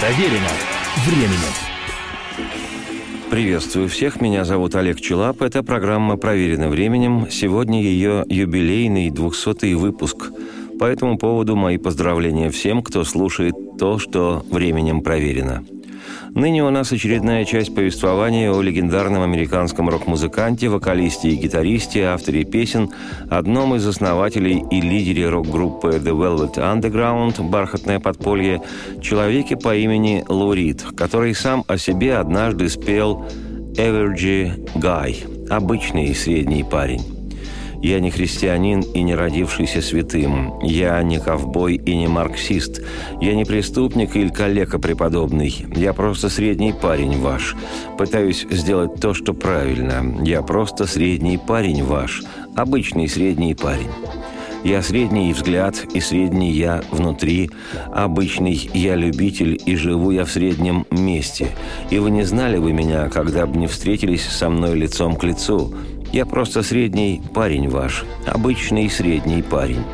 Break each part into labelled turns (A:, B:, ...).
A: Проверено временем.
B: Приветствую всех, меня зовут Олег Челап. Это программа «Проверено временем». Сегодня ее юбилейный 200-й выпуск. По этому поводу мои поздравления всем, кто слушает то, что временем проверено. Ныне у нас очередная часть повествования о легендарном американском рок-музыканте, вокалисте и гитаристе, авторе песен, одном из основателей и лидере рок-группы The Velvet Underground «Бархатное подполье», человеке по имени Лурид, который сам о себе однажды спел «Average Guy» – обычный средний парень. Я не христианин и не родившийся святым. Я не ковбой и не марксист. Я не преступник или коллега преподобный. Я просто средний парень ваш. Пытаюсь сделать то, что правильно. Я просто средний парень ваш. Обычный средний парень. Я средний взгляд и средний я внутри, обычный я любитель и живу я в среднем месте. И вы не знали бы меня, когда бы не встретились со мной лицом к лицу. Я просто средний парень ваш, обычный средний парень.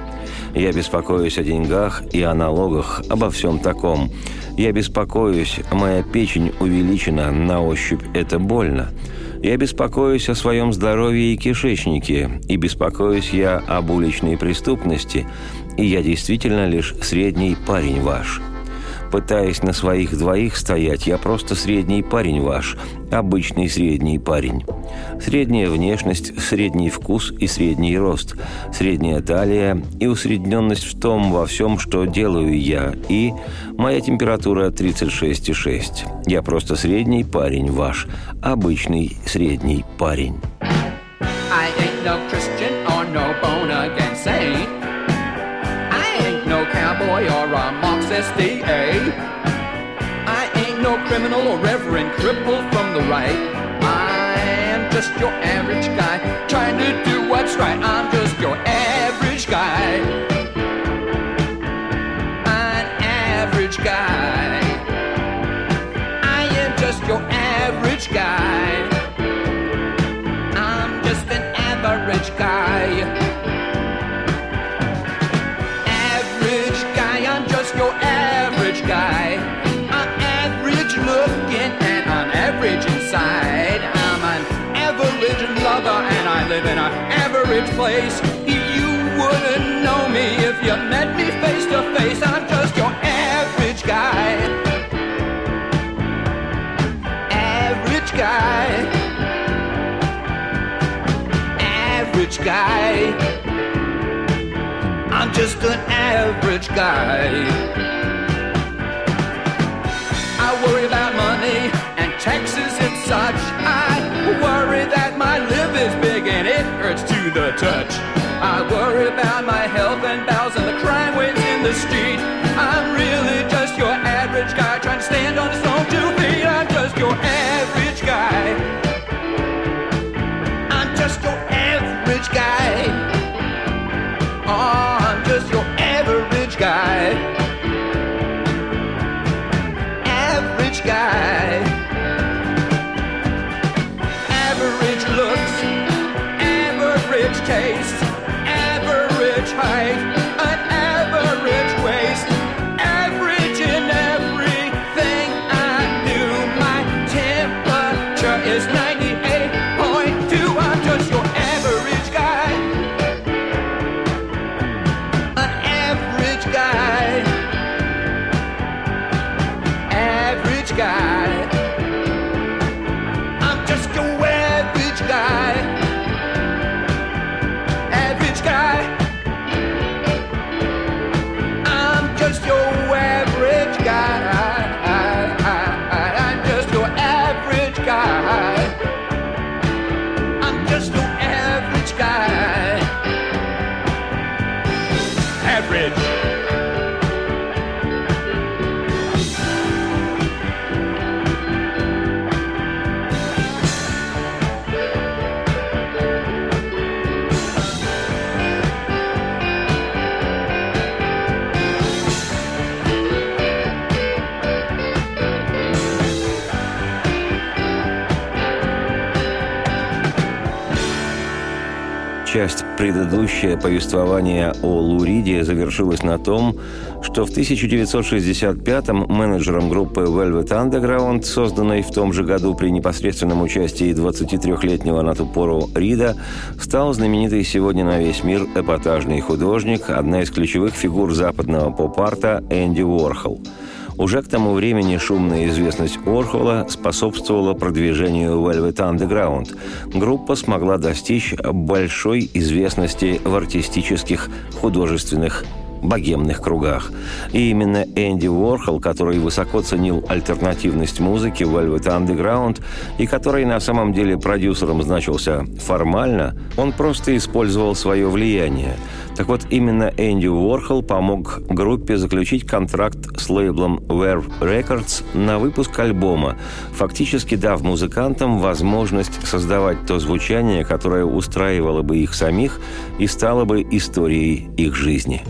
B: Я беспокоюсь о деньгах и о налогах, обо всем таком. Я беспокоюсь, моя печень увеличена, на ощупь это больно. Я беспокоюсь о своем здоровье и кишечнике, и беспокоюсь я об уличной преступности, и я действительно лишь средний парень ваш». Пытаясь на своих двоих стоять, я просто средний парень ваш, обычный средний парень. Средняя внешность, средний вкус и средний рост, средняя талия и усредненность в том во всем, что делаю я, и моя температура 36,6. Я просто средний парень ваш, обычный средний парень. I ain't no Christian or no born again saint. A Marxist DA. I ain't no criminal or reverend cripple from the right. I am just your average guy trying to do what's right. I'm just your average guy. An average guy. I am just your average guy. I'm just an average guy. Guy. I worry about money and taxes and such. I worry that my lip is big and it hurts to the touch. I worry about my health and bowels and the crime waves in the street. I'm really just your average guy It's not. Предыдущее повествование о Луриде завершилось на том, что в 1965-м менеджером группы Velvet Underground, созданной в том же году при непосредственном участии 23-летнего на ту пору Рида, стал знаменитый сегодня на весь мир эпатажный художник, одна из ключевых фигур западного поп-арта Энди Уорхол – уже к тому времени шумная известность Орхола способствовала продвижению Velvet Underground. Группа смогла достичь большой известности в артистических, художественных богемных кругах. И именно Энди Уорхол, который высоко ценил альтернативность музыки Velvet Underground и который на самом деле продюсером значился формально, он просто использовал свое влияние. Так вот, именно Энди Уорхол помог группе заключить контракт с лейблом Verve Records на выпуск альбома, фактически дав музыкантам возможность создавать то звучание, которое устраивало бы их самих и стало бы историей их жизни.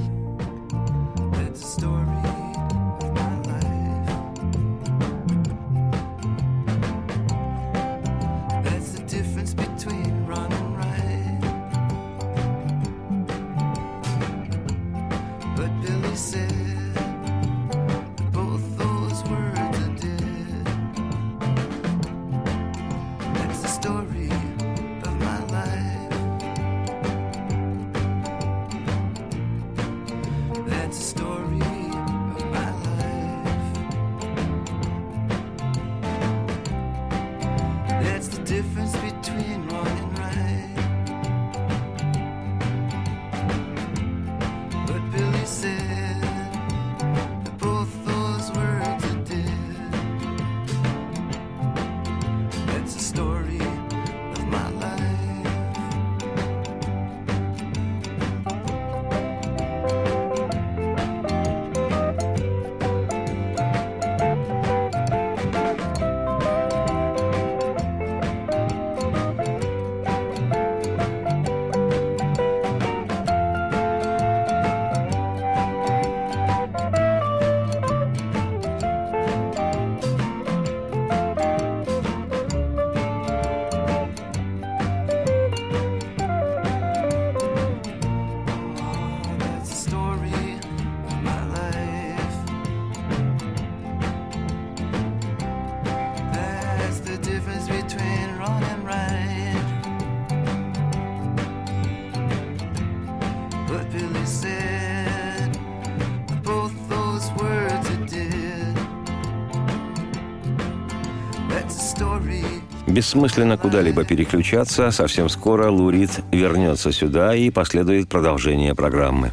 B: Бессмысленно куда-либо переключаться. Совсем скоро Лурид вернется сюда и последует продолжение программы.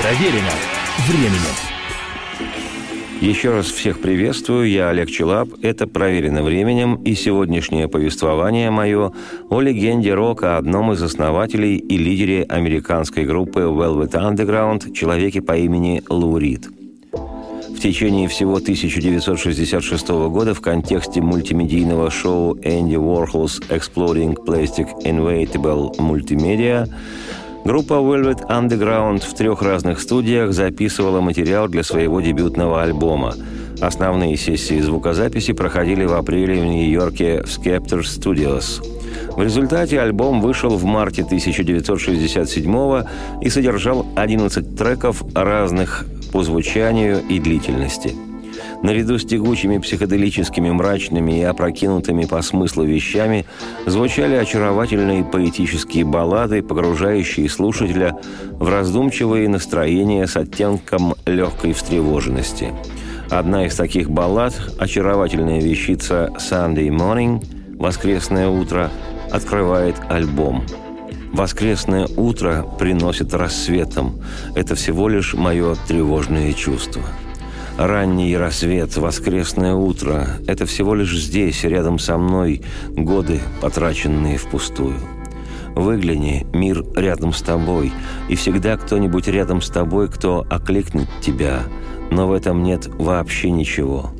A: Проверено временем.
B: Еще раз всех приветствую, я Олег Челап, это «Проверено временем» и сегодняшнее повествование мое о легенде рока, одном из основателей и лидере американской группы Velvet Underground, человеке по имени Лу Рид – в течение всего 1966 года в контексте мультимедийного шоу Энди Warhol's Exploding Plastic Inevitable Multimedia группа Velvet Underground в трех разных студиях записывала материал для своего дебютного альбома. Основные сессии звукозаписи проходили в апреле в Нью-Йорке в Skepter Studios. В результате альбом вышел в марте 1967 и содержал 11 треков разных по звучанию и длительности. Наряду с тягучими психоделическими, мрачными и опрокинутыми по смыслу вещами звучали очаровательные поэтические баллады, погружающие слушателя в раздумчивые настроения с оттенком легкой встревоженности. Одна из таких баллад, очаровательная вещица «Sunday Morning» – «Воскресное утро» – открывает альбом – Воскресное утро приносит рассветом. Это всего лишь мое тревожное чувство. Ранний рассвет, воскресное утро – это всего лишь здесь, рядом со мной, годы, потраченные впустую. Выгляни, мир рядом с тобой, и всегда кто-нибудь рядом с тобой, кто окликнет тебя, но в этом нет вообще ничего.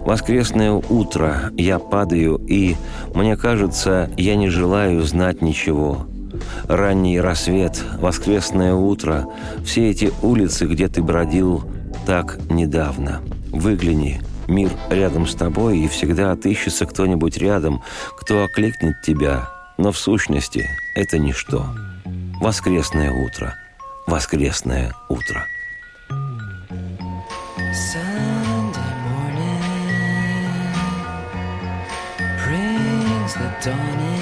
B: Воскресное утро, я падаю, и, мне кажется, я не желаю знать ничего – Ранний рассвет, воскресное утро, все эти улицы, где ты бродил так недавно. Выгляни, мир рядом с тобой, и всегда отыщется кто-нибудь рядом, кто окликнет тебя, но в сущности это ничто. Воскресное утро. Воскресное утро. Sunday morning brings the dawn in.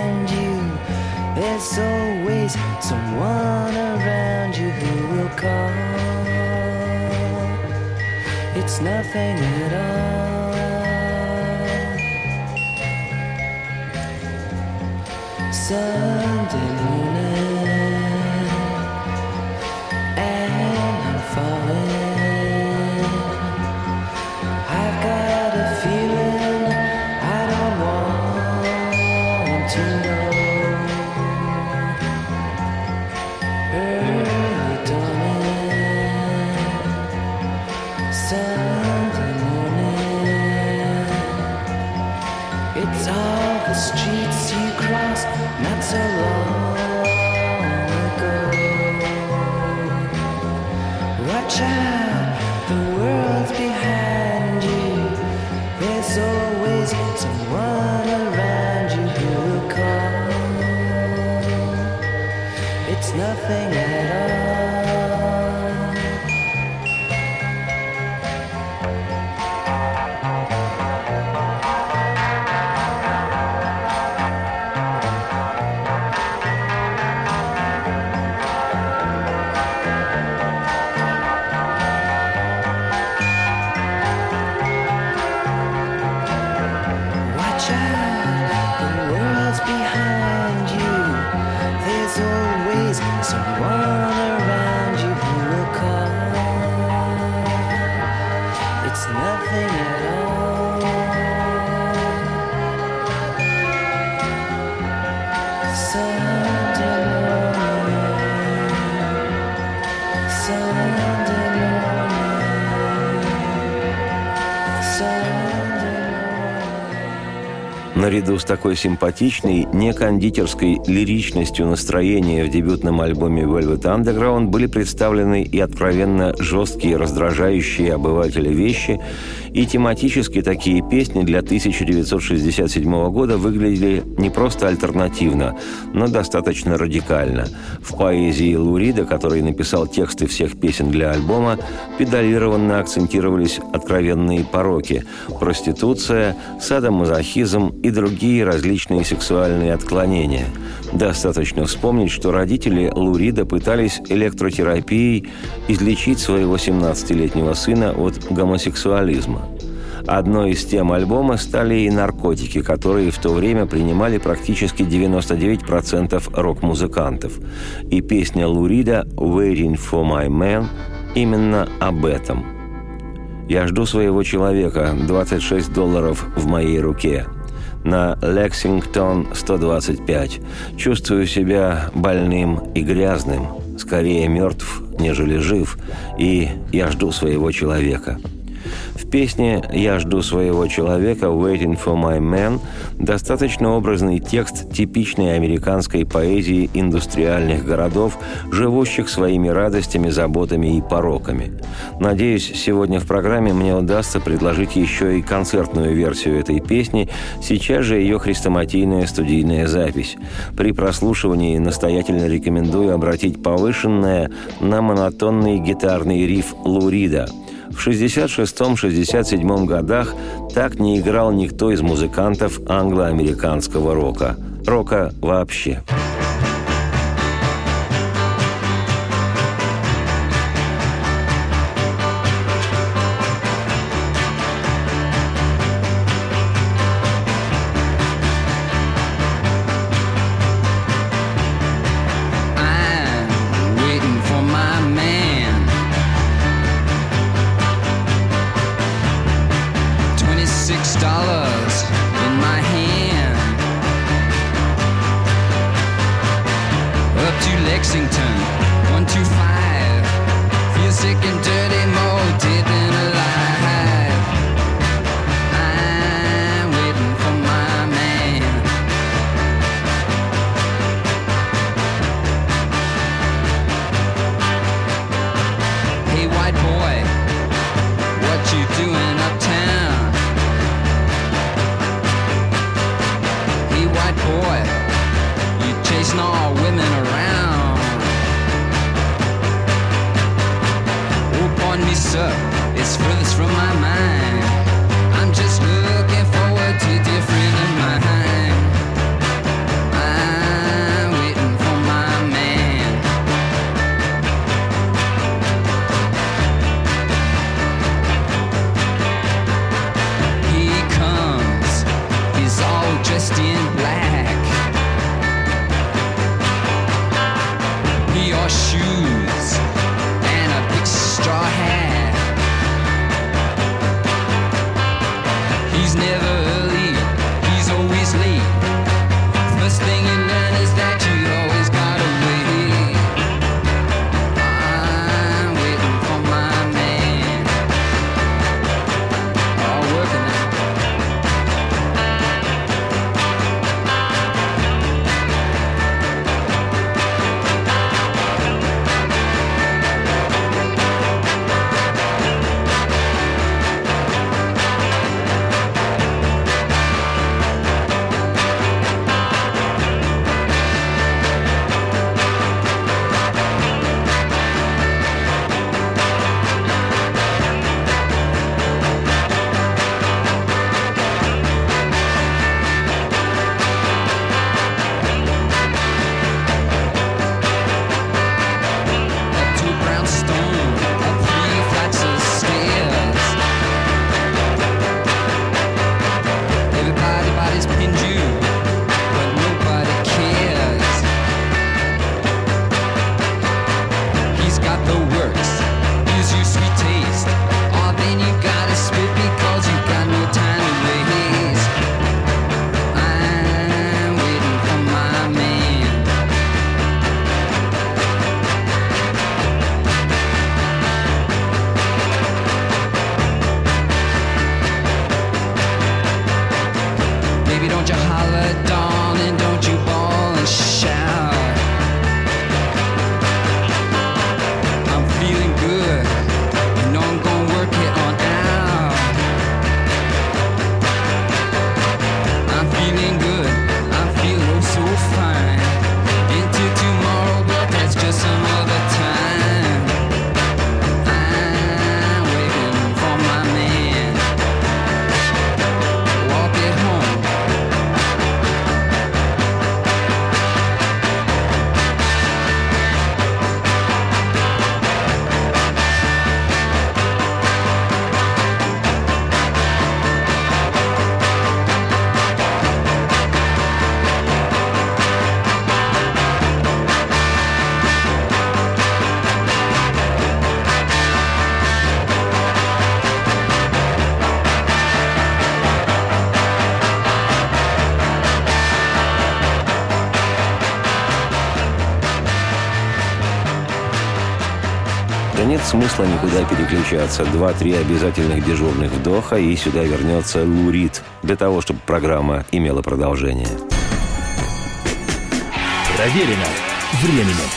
B: There's always someone around you who will call. It's nothing at all. Sunday shine. Наряду с такой симпатичной, не кондитерской лиричностью настроения в дебютном альбоме Velvet Underground были представлены и откровенно жесткие, раздражающие обывателя вещи, и тематически такие песни для 1967 года выглядели не просто альтернативно, но достаточно радикально. В поэзии Лурида, который написал тексты всех песен для альбома, педалированно акцентировались откровенные пороки – проституция, садомазохизм и другие различные сексуальные отклонения. Достаточно вспомнить, что родители Лурида пытались электротерапией излечить своего 17-летнего сына от гомосексуализма. Одной из тем альбома стали и наркотики, которые в то время принимали практически 99% рок-музыкантов. И песня Лурида «Waiting for my man» именно об этом. «Я жду своего человека, 26 долларов в моей руке», на Лексингтон 125. Чувствую себя больным и грязным, скорее мертв, нежели жив, и я жду своего человека. В песне «Я жду своего человека» «Waiting for my man» достаточно образный текст типичной американской поэзии индустриальных городов, живущих своими радостями, заботами и пороками. Надеюсь, сегодня в программе мне удастся предложить еще и концертную версию этой песни, сейчас же ее хрестоматийная студийная запись. При прослушивании настоятельно рекомендую обратить повышенное на монотонный гитарный риф Лурида – в 66-67 годах так не играл никто из музыкантов англо-американского рока. Рока вообще.
C: I'm
B: смысла никуда переключаться. Два-три обязательных дежурных вдоха, и сюда вернется Лурид, для того, чтобы программа имела продолжение.
A: Проверено временем.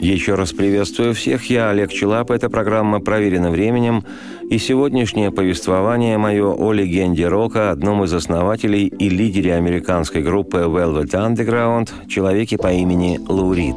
B: Еще раз приветствую всех. Я Олег Челап. Эта программа «Проверено временем». И сегодняшнее повествование мое о легенде рока, одном из основателей и лидере американской группы Velvet Underground, человеке по имени Лу Рид.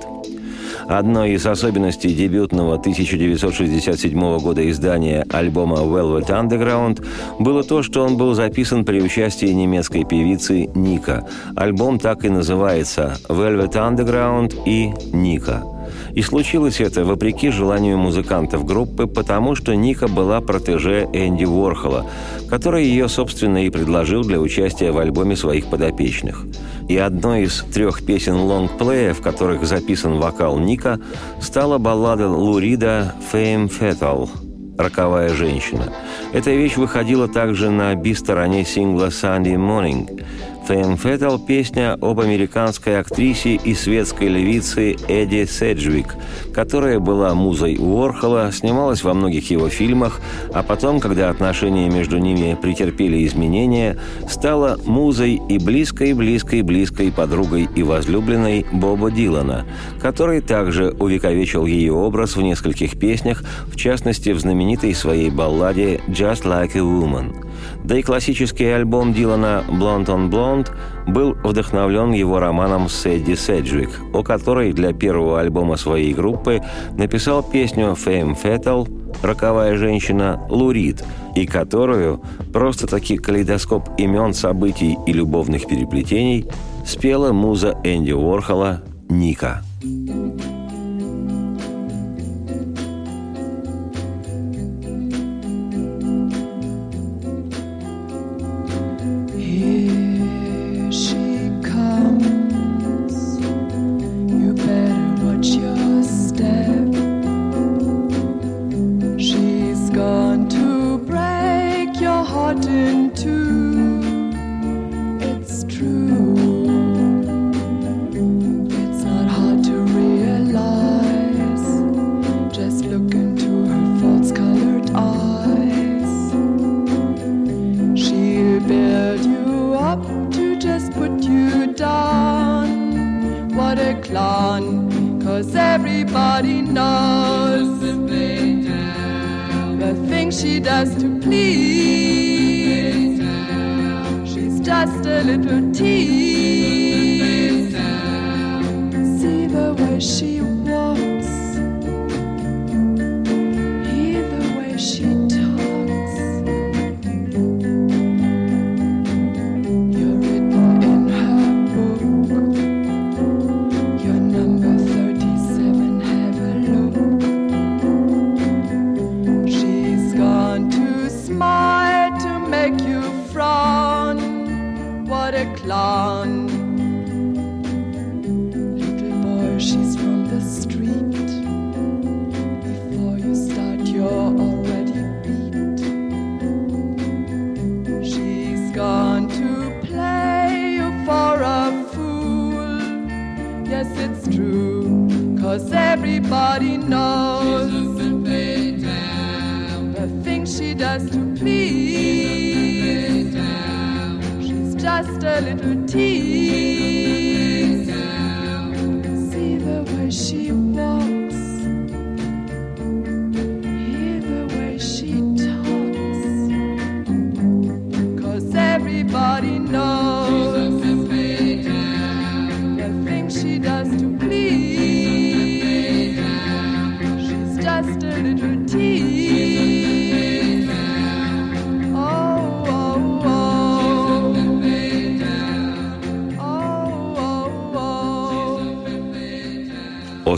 B: Одной из особенностей дебютного 1967 года издания альбома Velvet Underground было то, что он был записан при участии немецкой певицы Ника. Альбом так и называется «Velvet Underground» и «Ника». И случилось это вопреки желанию музыкантов группы, потому что Ника была протеже Энди Уорхола, который ее, собственно, и предложил для участия в альбоме своих подопечных. И одной из трех песен лонгплея, в которых записан вокал Ника, стала баллада Лурида «Fame Fatal» «Роковая женщина». Эта вещь выходила также на би-стороне сингла «Sunday Morning». «Fame Fatal» – песня об американской актрисе и светской левице Эдди Седжвик, которая была музой Уорхола, снималась во многих его фильмах, а потом, когда отношения между ними претерпели изменения, стала музой и близкой-близкой-близкой подругой и возлюбленной Боба Дилана, который также увековечил ее образ в нескольких песнях, в частности, в знаменитой своей балладе «Just Like a Woman». Да и классический альбом Дилана «Blonde on Blonde» был вдохновлен его романом Сэдди Седжвик, о которой для первого альбома своей группы написал песню «Fame Fatal» «Роковая женщина» Лурид, и которую просто-таки калейдоскоп имен, событий и любовных переплетений спела муза Энди Уорхола Ника.
D: Here just a little tease. See the way she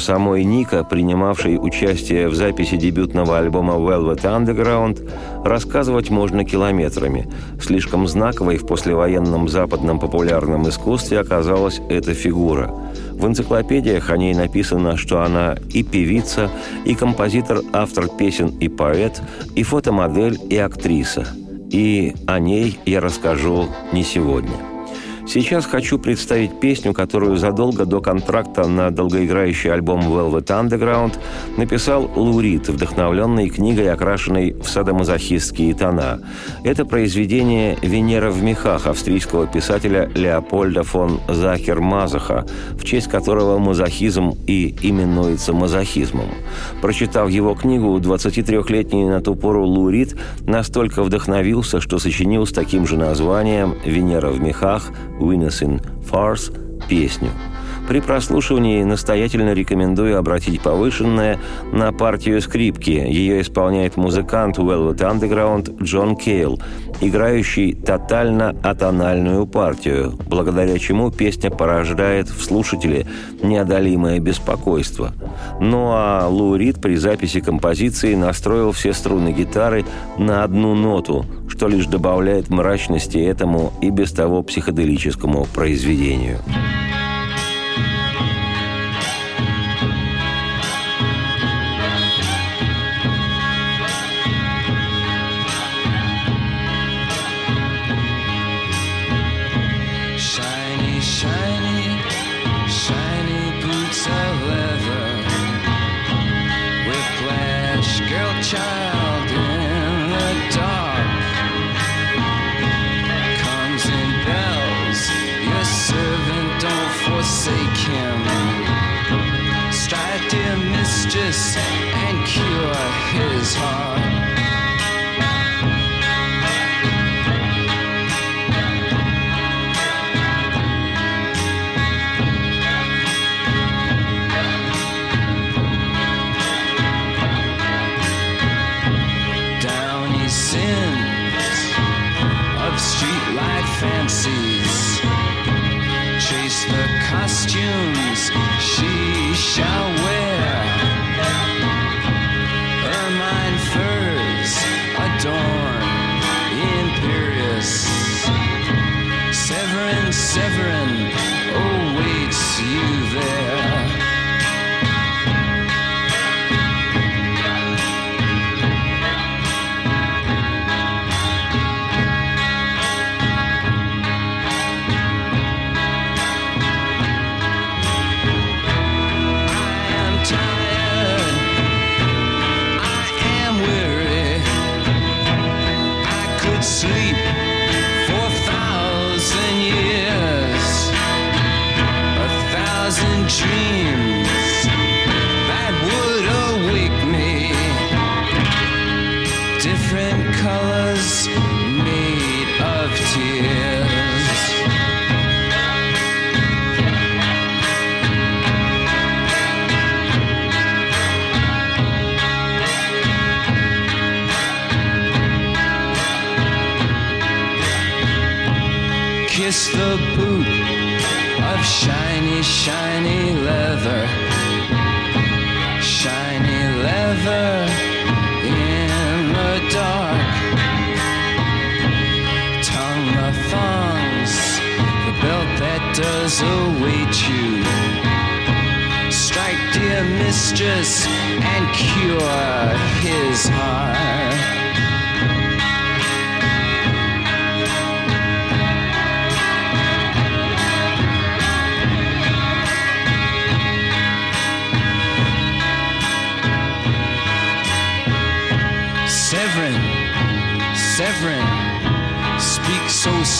B: самой Ника, принимавшей участие в записи дебютного альбома Velvet Underground, рассказывать можно километрами. Слишком знаковой в послевоенном западном популярном искусстве оказалась эта фигура. В энциклопедиях о ней написано, что она и певица, и композитор, автор песен и поэт, и фотомодель, и актриса. И о ней я расскажу не сегодня. Сейчас хочу представить песню, которую задолго до контракта на долгоиграющий альбом Velvet Underground написал Лурид, вдохновленный книгой, окрашенной в садомазохистские тона. Это произведение «Венера в мехах» австрийского писателя Леопольда фон Захер-Мазаха, в честь которого мазохизм и именуется мазохизмом. Прочитав его книгу, 23-летний на ту пору Лурид настолько вдохновился, что сочинил с таким же названием «Венера в мехах» «Venus in Farce» песню. При прослушивании настоятельно рекомендую обратить повышенное на партию скрипки. Ее исполняет музыкант Velvet Underground Джон Кейл, играющий тотально атональную партию, благодаря чему песня порождает в слушателе неодолимое беспокойство. Ну а Лу Рид при записи композиции настроил все струны гитары на одну ноту, что лишь добавляет мрачности этому и без того психоделическому произведению.
C: Shiny, Different. The boot of shiny, shiny leather. Shiny leather in the dark. Tongue the thongs, the belt that does await you. Strike, dear mistress, and cure his heart.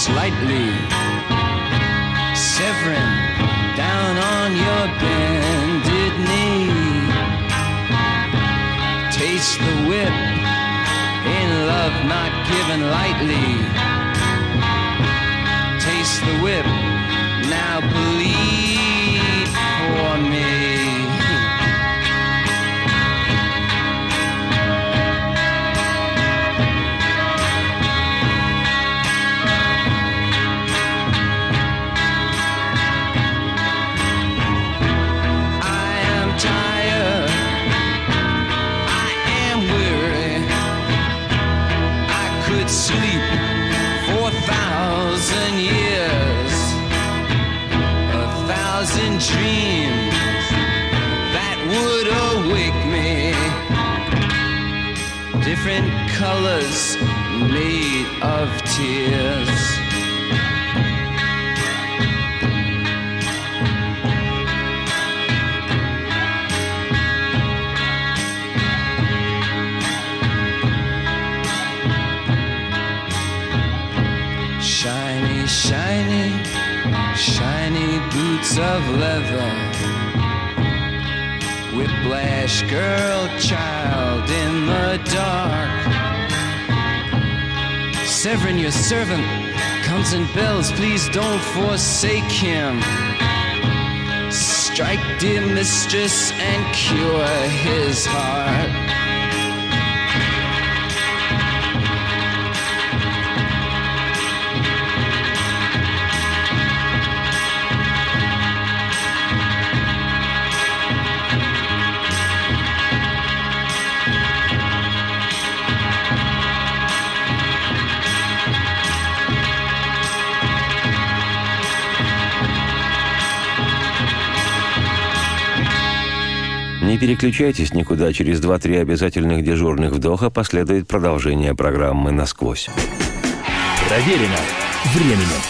C: Slightly. Severin, down on your bended knee. Taste the whip in love not given lightly. Taste the whip, mistress, and cure his heart.
B: Переключайтесь никуда, через 2-3 обязательных дежурных вдоха последует продолжение программы «Насквозь».
A: Проверено временем.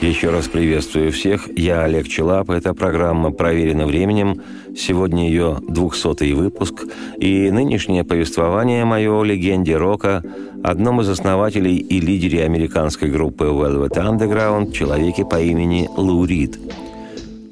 B: Еще раз приветствую всех. Я Олег Челап. Эта программа «Проверено временем». Сегодня ее 200 выпуск. И нынешнее повествование мое о легенде рока, одном из основателей и лидере американской группы Velvet Underground, человеке по имени Лу Рид.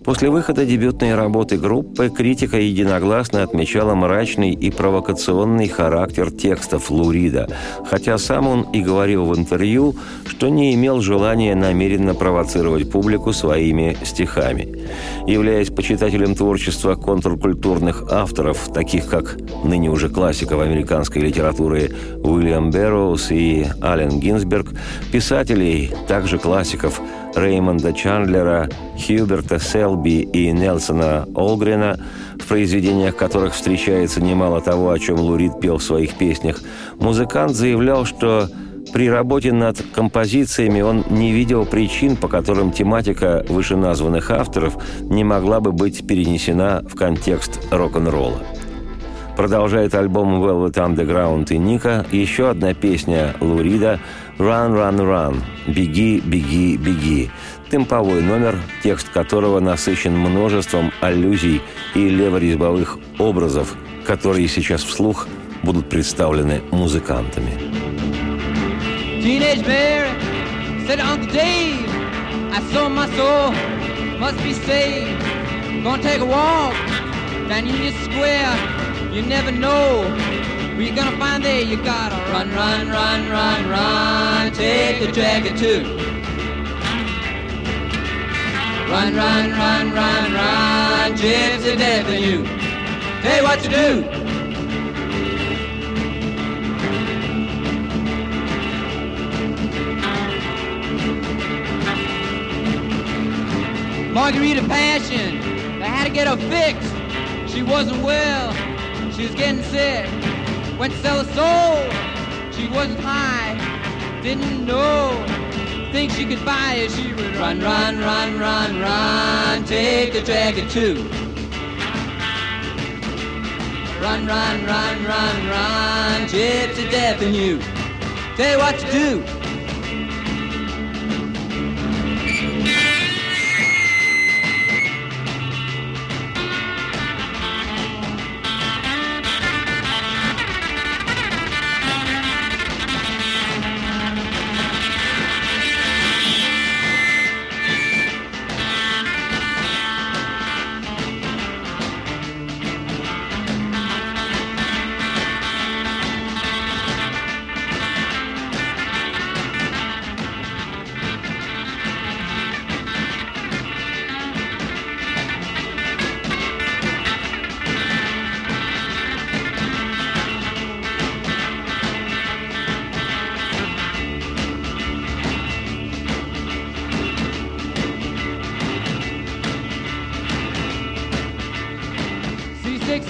B: После выхода дебютной работы группы критика единогласно отмечала мрачный и провокационный характер текстов Лурида, хотя сам он и говорил в интервью, что не имел желания намеренно провоцировать публику своими стихами. Являясь почитателем творчества контркультурных авторов, таких как ныне уже классиков американской литературы Уильям Берроуз и Ален Гинзберг, писателей, также классиков Реймонда Чандлера, Хьюберта Селби и Нельсона Олгрена, в произведениях которых встречается немало того, о чем Лурид пел в своих песнях, музыкант заявлял, что при работе над композициями он не видел причин, по которым тематика вышеназванных авторов не могла бы быть перенесена в контекст рок-н-ролла. Продолжает альбом Velvet Underground и Ника еще одна песня Лурида «Run, Run, Run» «Беги, беги, беги» темповой номер, текст которого насыщен множеством аллюзий и леворезьбовых образов, которые сейчас вслух будут представлены музыкантами.
E: Teenage Mary said, Uncle Dave, I sold my soul, must be saved. Gonna take a walk down Union Square. You never know where you're gonna find there. You gotta run, run, run, run, run. Take the jacket too. Run, run, run, run, run. Gypsy death in you. Tell what to do. Margarita Passion. They had to get her fixed. She wasn't well. She was getting sick. Went to sell her soul. She wasn't high. Didn't know. Think she could buy it. She would run, run, run, run, run. Take the jacket too. Run, run, run, run, run. Gypsy death in you. Tell you what to do.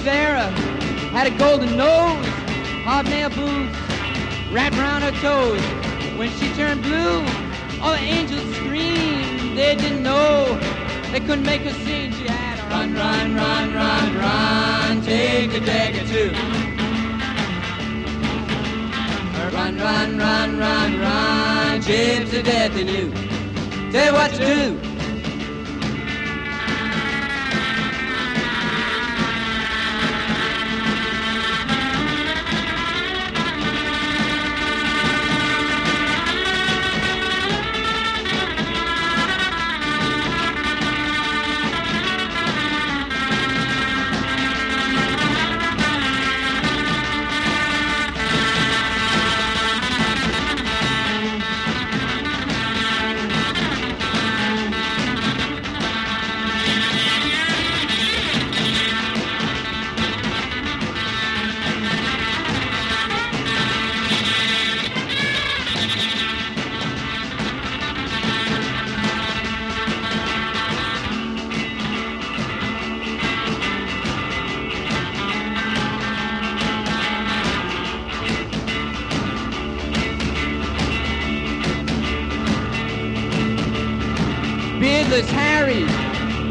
E: C6 had a golden nose, hobnail boots wrapped around her toes. When she turned blue, all the angels screamed. They didn't know they couldn't make her sing. She had a run, run, run, run, run, take a dagger too. Run, run, run, run, run, gypsy death in you. Tell what to do. Beardless Harry,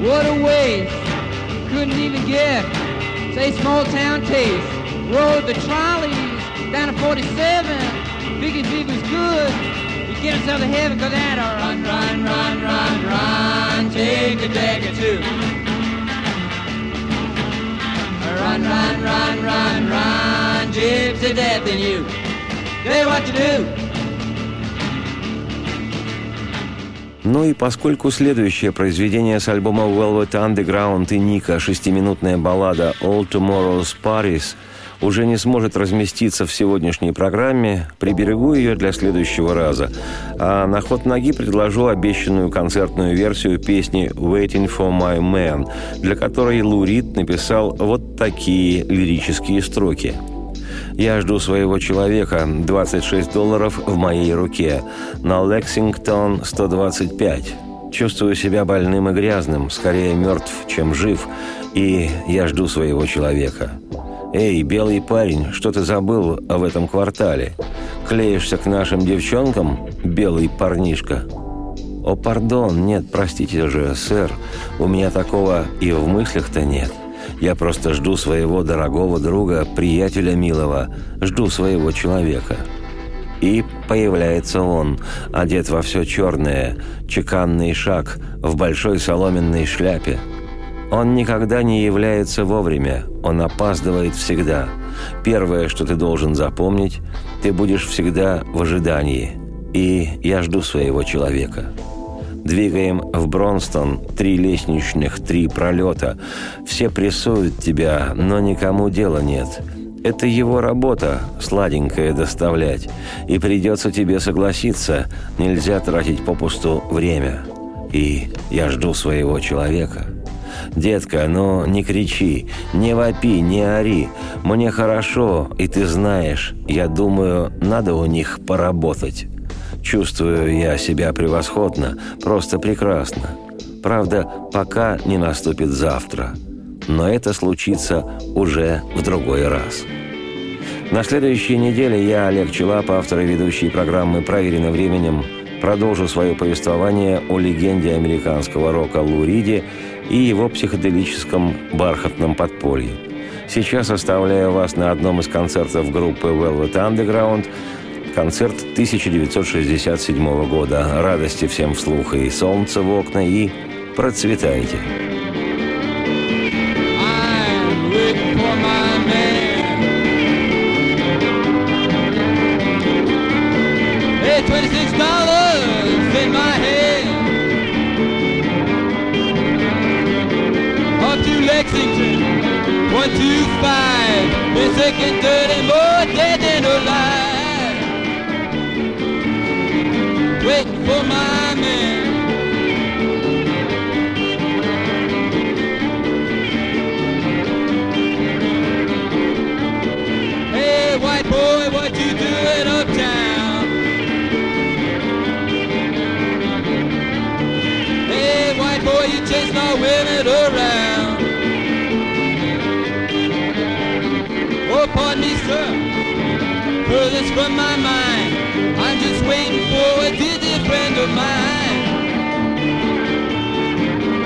E: what a waste. Couldn't even get, say, small town taste. Rode the trolleys down to 47. Figured if was good, he'd get himself to heaven, cause that a run, run, run, run, run, take a dagger too. Run, run, run, run, run, gypsy death in you. Tell you what to do.
B: Ну и поскольку следующее произведение с альбома Velvet Underground и Ника, шестиминутная баллада All Tomorrow's Paris, уже не сможет разместиться в сегодняшней программе, приберегу ее для следующего раза. А на ход ноги предложу обещанную концертную версию песни «Waiting for my man», для которой Лурид написал вот такие лирические строки – я жду своего человека. 26 долларов в моей руке. На Лексингтон 125. Чувствую себя больным и грязным, скорее мертв, чем жив, и я жду своего человека. «Эй, белый парень, что ты забыл в этом квартале? Клеишься к нашим девчонкам, белый парнишка?» «О, пардон, нет, простите же, сэр, у меня такого и в мыслях-то нет. Я просто жду своего дорогого друга, приятеля милого, жду своего человека». И появляется он, одет во все черное, чеканный шаг, в большой соломенной шляпе. Он никогда не является вовремя, он опаздывает всегда. Первое, что ты должен запомнить, ты будешь всегда в ожидании. И я жду своего человека. Двигаем в Бронстон три лестничных, три пролета. Все прессуют тебя, но никому дела нет. Это его работа, сладенькое доставлять. И придется тебе согласиться, нельзя тратить попусту время. И я жду своего человека. «Детка, ну не кричи, не вопи, не ори. Мне хорошо, и ты знаешь, я думаю, надо у них поработать». Чувствую я себя превосходно, просто прекрасно. Правда, пока не наступит завтра. Но это случится уже в другой раз. На следующей неделе я, Олег Челап, автор и ведущий программы «Проверено временем», продолжу свое повествование о легенде американского рока Лу Риди и его психоделическом бархатном подполье. Сейчас оставляю вас на одном из концертов группы Velvet Underground – Концерт 1967 года. Радости всем вслух и солнце в окна, и процветайте.
E: Oh, me, sir, furthest from my mind. I'm just waiting for a dear friend of mine.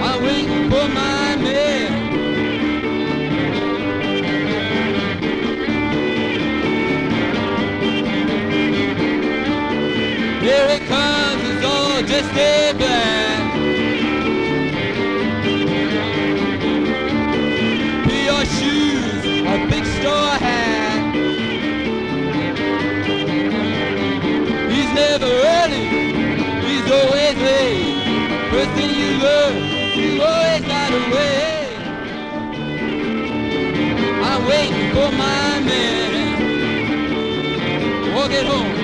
E: I'm waiting for my man. Here it comes, it's all just a blind. For my man. Walk it home.